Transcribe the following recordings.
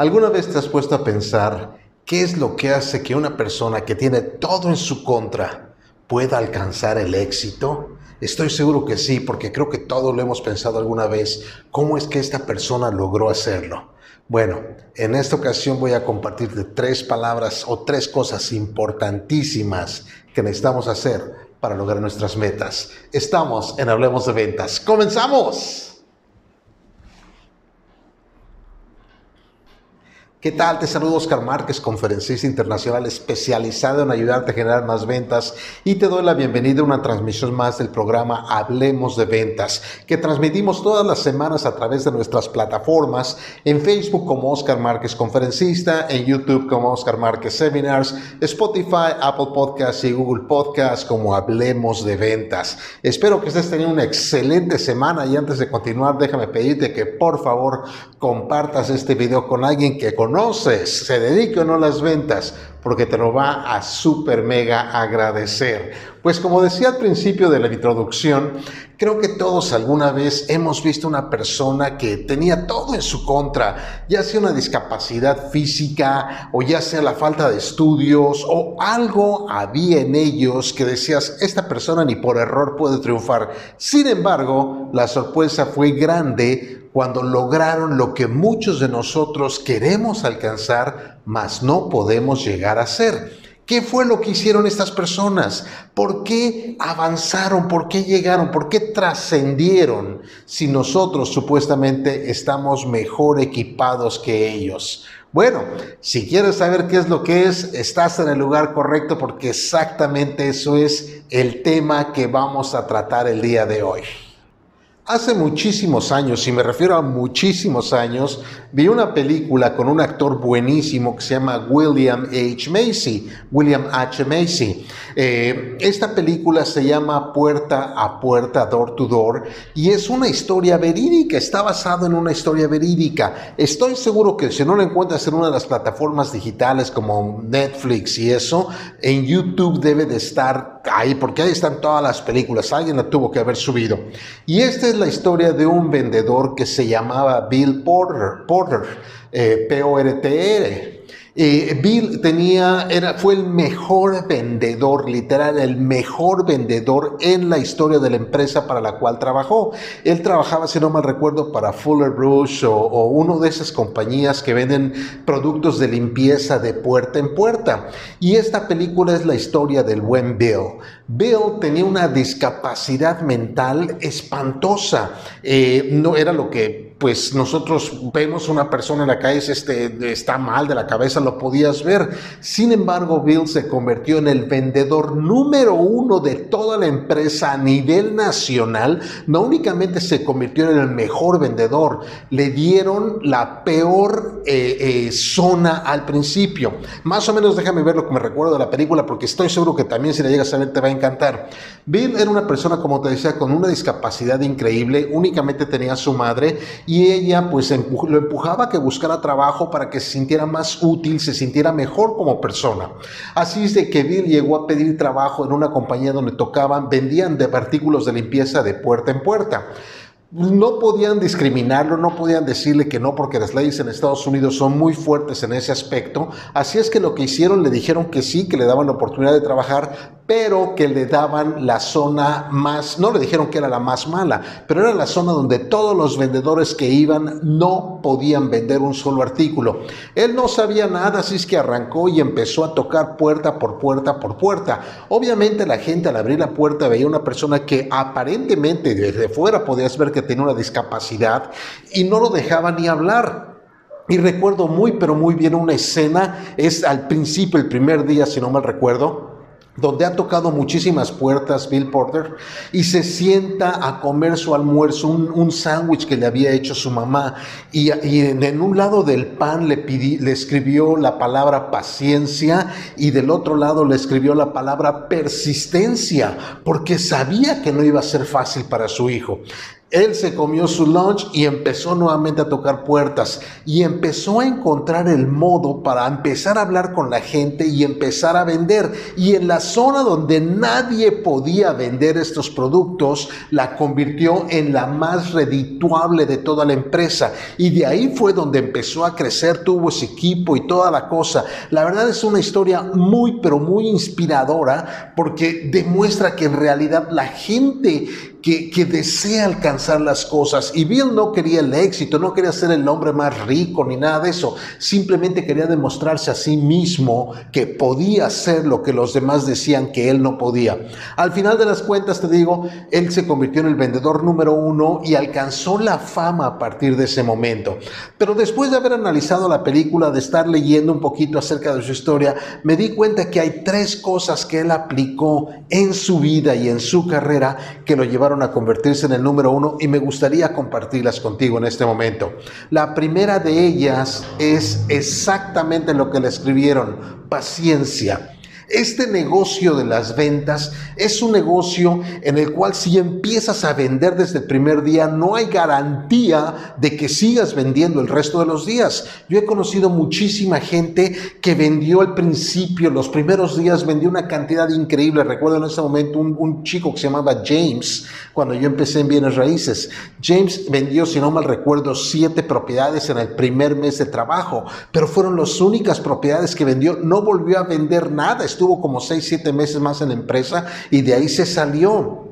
¿Alguna vez te has puesto a pensar qué es lo que hace que una persona que tiene todo en su contra pueda alcanzar el éxito? Estoy seguro que sí, porque creo que todos lo hemos pensado alguna vez. ¿Cómo es que esta persona logró hacerlo? Bueno, en esta ocasión voy a compartirte tres palabras o tres cosas importantísimas que necesitamos hacer para lograr nuestras metas. Estamos en Hablemos de Ventas. ¡Comenzamos! ¿Qué tal? Te saludo Oscar Márquez, conferencista internacional especializado en ayudarte a generar más ventas y te doy la bienvenida a una transmisión más del programa Hablemos de Ventas, que transmitimos todas las semanas a través de nuestras plataformas, en Facebook como Oscar Márquez Conferencista, en YouTube como Oscar Márquez Seminars, Spotify, Apple Podcasts y Google Podcasts como Hablemos de Ventas. Espero que estés teniendo una excelente semana y antes de continuar déjame pedirte que por favor compartas este video con alguien que con conoces, se dedique o no a las ventas, porque te lo va a super mega agradecer. Pues como decía al principio de la introducción, creo que todos alguna vez hemos visto una persona que tenía todo en su contra, ya sea una discapacidad física o ya sea la falta de estudios o algo había en ellos que decías, esta persona ni por error puede triunfar. Sin embargo, la sorpresa fue grande cuando lograron lo que muchos de nosotros queremos alcanzar, mas no podemos llegar a ser. ¿Qué fue lo que hicieron estas personas? ¿Por qué avanzaron? ¿Por qué llegaron? ¿Por qué trascendieron si nosotros supuestamente estamos mejor equipados que ellos? Bueno, si quieres saber qué es lo que es, estás en el lugar correcto porque exactamente eso es el tema que vamos a tratar el día de hoy. Hace muchísimos años, y me refiero a muchísimos años, vi una película con un actor buenísimo que se llama William H. Macy. William H. Macy. Eh, esta película se llama Puerta a Puerta, Door to Door, y es una historia verídica, está basado en una historia verídica. Estoy seguro que si no la encuentras en una de las plataformas digitales como Netflix y eso, en YouTube debe de estar ahí, porque ahí están todas las películas. Alguien la tuvo que haber subido. Y esta es la historia de un vendedor que se llamaba Bill Porter, Porter eh, P-O-R-T-R. Bill tenía, era, fue el mejor vendedor, literal, el mejor vendedor en la historia de la empresa para la cual trabajó. Él trabajaba, si no mal recuerdo, para Fuller Brush o, o uno de esas compañías que venden productos de limpieza de puerta en puerta. Y esta película es la historia del buen Bill. Bill tenía una discapacidad mental espantosa. Eh, no era lo que pues nosotros vemos una persona en la calle, este, está mal de la cabeza, lo podías ver. Sin embargo, Bill se convirtió en el vendedor número uno de toda la empresa a nivel nacional. No únicamente se convirtió en el mejor vendedor, le dieron la peor eh, eh, zona al principio. Más o menos déjame ver lo que me recuerdo de la película, porque estoy seguro que también si la llegas a ver te va a encantar. Bill era una persona, como te decía, con una discapacidad increíble, únicamente tenía a su madre y ella pues lo empujaba a que buscara trabajo para que se sintiera más útil, se sintiera mejor como persona. Así es de que Bill llegó a pedir trabajo en una compañía donde tocaban, vendían de artículos de limpieza de puerta en puerta no podían discriminarlo, no podían decirle que no, porque las leyes en Estados Unidos son muy fuertes en ese aspecto. Así es que lo que hicieron, le dijeron que sí, que le daban la oportunidad de trabajar, pero que le daban la zona más, no le dijeron que era la más mala, pero era la zona donde todos los vendedores que iban no podían vender un solo artículo. Él no sabía nada, así es que arrancó y empezó a tocar puerta por puerta por puerta. Obviamente la gente al abrir la puerta veía una persona que aparentemente desde fuera podías ver que tenía una discapacidad y no lo dejaba ni hablar. Y recuerdo muy, pero muy bien una escena, es al principio, el primer día, si no mal recuerdo, donde ha tocado muchísimas puertas Bill Porter y se sienta a comer su almuerzo, un, sándwich que le había hecho su mamá y, en, un lado del pan le, le escribió la palabra paciencia y del otro lado le escribió la palabra persistencia porque sabía que no iba a ser fácil para su hijo. Él se comió su lunch y empezó nuevamente a tocar puertas y empezó a encontrar el modo para empezar a hablar con la gente y empezar a vender. Y en la zona donde nadie podía vender estos productos, la convirtió en la más redituable de toda la empresa. Y de ahí fue donde empezó a crecer, tuvo ese equipo y toda la cosa. La verdad es una historia muy, pero muy inspiradora porque demuestra que en realidad la gente que, desea alcanzar las cosas. Y Bill no quería el éxito, no quería ser el hombre más rico ni nada de eso. Simplemente quería demostrarse a sí mismo que podía hacer lo que los demás decían que él no podía. Al final de las cuentas, te digo, él se convirtió en el vendedor número uno y alcanzó la fama a partir de ese momento. Pero después de haber analizado la película, de estar leyendo un poquito acerca de su historia, me di cuenta que hay tres cosas que él aplicó en su vida y en su carrera que lo llevaron a convertirse en el número uno y me gustaría compartirlas contigo en este momento. La primera de ellas es exactamente lo que le escribieron, paciencia. Este negocio de las ventas es un negocio en el cual si empiezas a vender desde el primer día, no hay garantía de que sigas vendiendo el resto de los días. Yo he conocido muchísima gente que vendió al principio, los primeros días vendió una cantidad increíble. Recuerdo en ese momento un, chico que se llamaba James, cuando yo empecé en bienes raíces. James vendió, si no mal recuerdo, siete propiedades en el primer mes de trabajo, pero fueron las únicas propiedades que vendió. No volvió a vender nada estuvo como 6, 7 meses más en la empresa y de ahí se salió.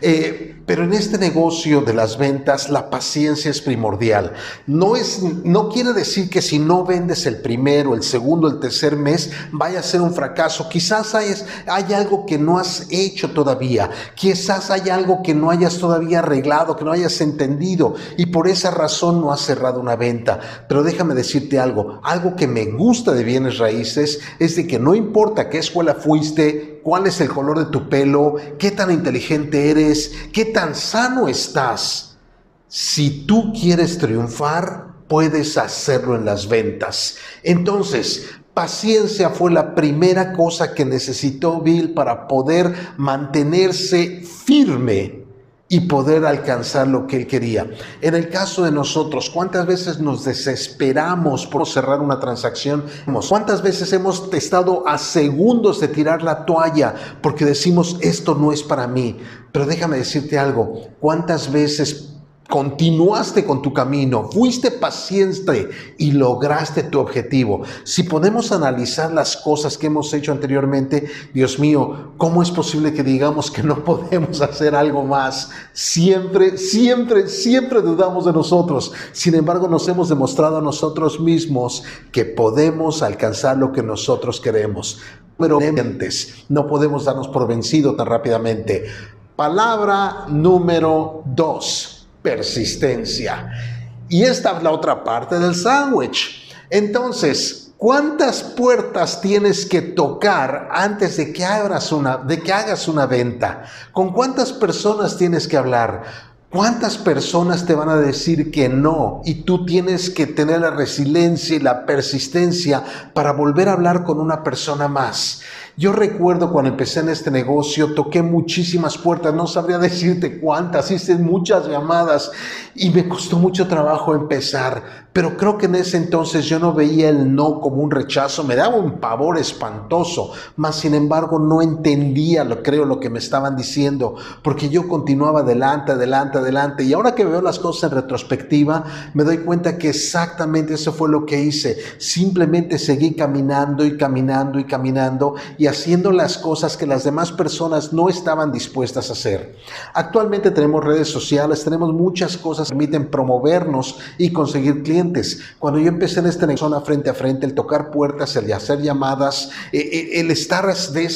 Eh, pero en este negocio de las ventas la paciencia es primordial. No, es, no quiere decir que si no vendes el primero, el segundo, el tercer mes vaya a ser un fracaso. Quizás hay, hay algo que no has hecho todavía. Quizás hay algo que no hayas todavía arreglado, que no hayas entendido y por esa razón no has cerrado una venta. Pero déjame decirte algo. Algo que me gusta de bienes raíces es de que no importa qué escuela fuiste, cuál es el color de tu pelo, qué tan inteligente eres, qué tan sano estás. Si tú quieres triunfar, puedes hacerlo en las ventas. Entonces, paciencia fue la primera cosa que necesitó Bill para poder mantenerse firme y poder alcanzar lo que él quería. En el caso de nosotros, ¿cuántas veces nos desesperamos por cerrar una transacción? ¿Cuántas veces hemos estado a segundos de tirar la toalla porque decimos, esto no es para mí? Pero déjame decirte algo, ¿cuántas veces Continuaste con tu camino, fuiste paciente y lograste tu objetivo. Si podemos analizar las cosas que hemos hecho anteriormente, Dios mío, ¿cómo es posible que digamos que no podemos hacer algo más? Siempre, siempre, siempre dudamos de nosotros. Sin embargo, nos hemos demostrado a nosotros mismos que podemos alcanzar lo que nosotros queremos. Pero no podemos darnos por vencido tan rápidamente. Palabra número dos persistencia. Y esta es la otra parte del sándwich. Entonces, ¿cuántas puertas tienes que tocar antes de que, hagas una, de que hagas una venta? ¿Con cuántas personas tienes que hablar? ¿Cuántas personas te van a decir que no? Y tú tienes que tener la resiliencia y la persistencia para volver a hablar con una persona más. Yo recuerdo cuando empecé en este negocio, toqué muchísimas puertas, no sabría decirte cuántas, hice muchas llamadas y me costó mucho trabajo empezar, pero creo que en ese entonces yo no veía el no como un rechazo, me daba un pavor espantoso, mas sin embargo no entendía, lo creo, lo que me estaban diciendo, porque yo continuaba adelante, adelante, adelante, y ahora que veo las cosas en retrospectiva, me doy cuenta que exactamente eso fue lo que hice, simplemente seguí caminando y caminando y caminando y haciendo las cosas que las demás personas no estaban dispuestas a hacer. Actualmente tenemos redes sociales, tenemos muchas cosas que permiten promovernos y conseguir clientes, cuando yo empecé en esta zona frente a frente, el tocar puertas, el hacer llamadas, eh, eh, el estar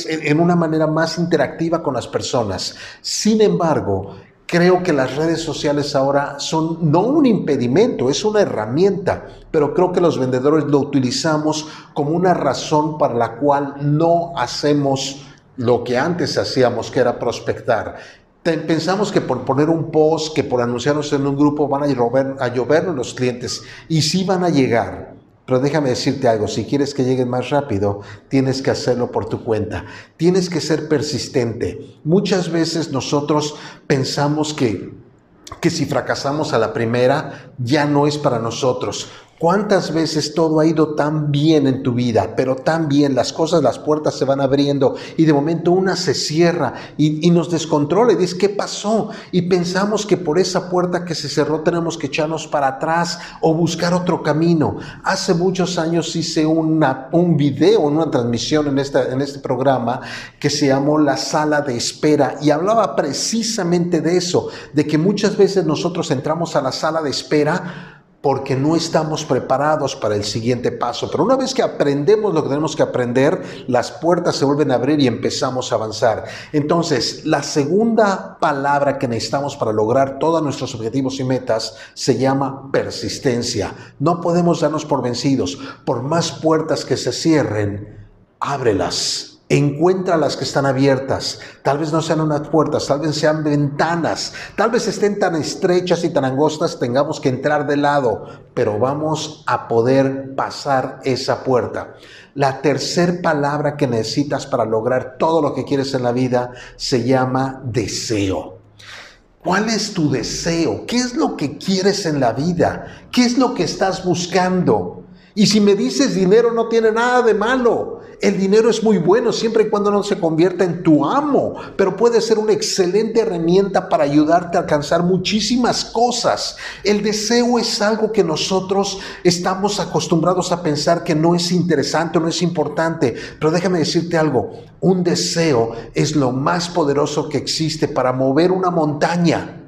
en una manera más interactiva con las personas. Sin embargo, creo que las redes sociales ahora son no un impedimento, es una herramienta, pero creo que los vendedores lo utilizamos como una razón para la cual no hacemos lo que antes hacíamos, que era prospectar. Pensamos que por poner un post, que por anunciarnos en un grupo van a, llover, a llovernos los clientes y sí van a llegar. Pero déjame decirte algo, si quieres que lleguen más rápido, tienes que hacerlo por tu cuenta. Tienes que ser persistente. Muchas veces nosotros pensamos que que si fracasamos a la primera, ya no es para nosotros. ¿Cuántas veces todo ha ido tan bien en tu vida, pero tan bien, las cosas, las puertas se van abriendo y de momento una se cierra y, nos descontrola y dices, ¿qué pasó? Y pensamos que por esa puerta que se cerró tenemos que echarnos para atrás o buscar otro camino. Hace muchos años hice una, un video, una transmisión en, esta, en este programa que se llamó La Sala de Espera y hablaba precisamente de eso, de que muchas veces nosotros entramos a la sala de espera porque no estamos preparados para el siguiente paso. Pero una vez que aprendemos lo que tenemos que aprender, las puertas se vuelven a abrir y empezamos a avanzar. Entonces, la segunda palabra que necesitamos para lograr todos nuestros objetivos y metas se llama persistencia. No podemos darnos por vencidos. Por más puertas que se cierren, ábrelas Encuentra las que están abiertas. Tal vez no sean unas puertas, tal vez sean ventanas, tal vez estén tan estrechas y tan angostas, tengamos que entrar de lado, pero vamos a poder pasar esa puerta. La tercera palabra que necesitas para lograr todo lo que quieres en la vida se llama deseo. ¿Cuál es tu deseo? ¿Qué es lo que quieres en la vida? ¿Qué es lo que estás buscando? Y si me dices dinero no tiene nada de malo. El dinero es muy bueno siempre y cuando no se convierta en tu amo, pero puede ser una excelente herramienta para ayudarte a alcanzar muchísimas cosas. El deseo es algo que nosotros estamos acostumbrados a pensar que no es interesante, no es importante, pero déjame decirte algo, un deseo es lo más poderoso que existe para mover una montaña.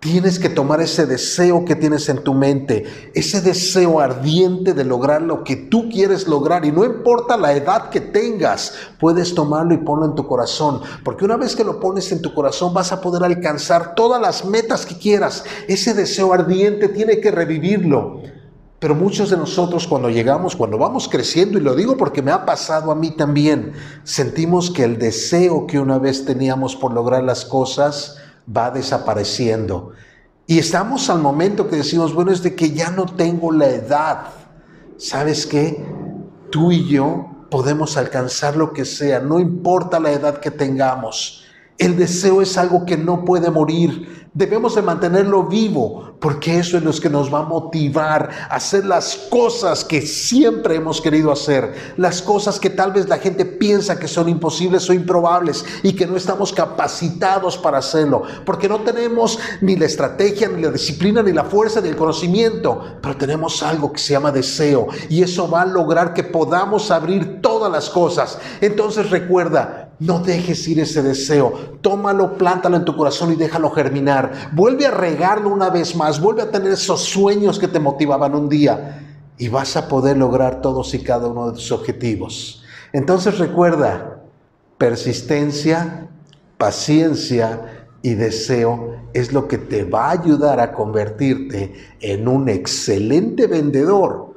Tienes que tomar ese deseo que tienes en tu mente, ese deseo ardiente de lograr lo que tú quieres lograr y no importa la edad que tengas, puedes tomarlo y ponerlo en tu corazón, porque una vez que lo pones en tu corazón vas a poder alcanzar todas las metas que quieras. Ese deseo ardiente tiene que revivirlo. Pero muchos de nosotros cuando llegamos, cuando vamos creciendo, y lo digo porque me ha pasado a mí también, sentimos que el deseo que una vez teníamos por lograr las cosas, va desapareciendo. Y estamos al momento que decimos, bueno, es de que ya no tengo la edad. ¿Sabes qué? Tú y yo podemos alcanzar lo que sea, no importa la edad que tengamos. El deseo es algo que no puede morir. Debemos de mantenerlo vivo, porque eso es lo que nos va a motivar a hacer las cosas que siempre hemos querido hacer, las cosas que tal vez la gente piensa que son imposibles o improbables y que no estamos capacitados para hacerlo, porque no tenemos ni la estrategia, ni la disciplina, ni la fuerza, ni el conocimiento, pero tenemos algo que se llama deseo y eso va a lograr que podamos abrir todas las cosas. Entonces recuerda, no dejes ir ese deseo. Tómalo, plántalo en tu corazón y déjalo germinar. Vuelve a regarlo una vez más. Vuelve a tener esos sueños que te motivaban un día. Y vas a poder lograr todos y cada uno de tus objetivos. Entonces recuerda, persistencia, paciencia y deseo es lo que te va a ayudar a convertirte en un excelente vendedor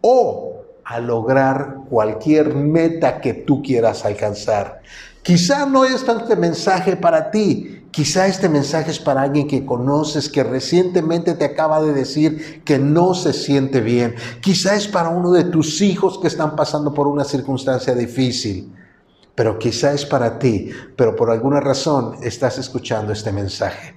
o a lograr cualquier meta que tú quieras alcanzar. Quizá no es este mensaje para ti, quizá este mensaje es para alguien que conoces, que recientemente te acaba de decir que no se siente bien. Quizá es para uno de tus hijos que están pasando por una circunstancia difícil. Pero quizá es para ti, pero por alguna razón estás escuchando este mensaje.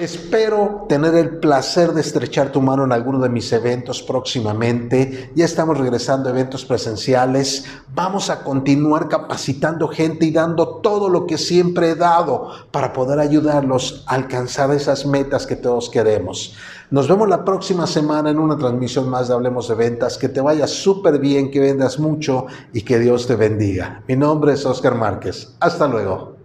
Espero tener el placer de estrechar tu mano en alguno de mis eventos próximamente. Ya estamos regresando a eventos presenciales. Vamos a continuar capacitando gente y dando todo lo que siempre he dado para poder ayudarlos a alcanzar esas metas que todos queremos. Nos vemos la próxima semana en una transmisión más de Hablemos de Ventas. Que te vaya súper bien, que vendas mucho y que Dios te bendiga. Mi nombre es Oscar Márquez. Hasta luego.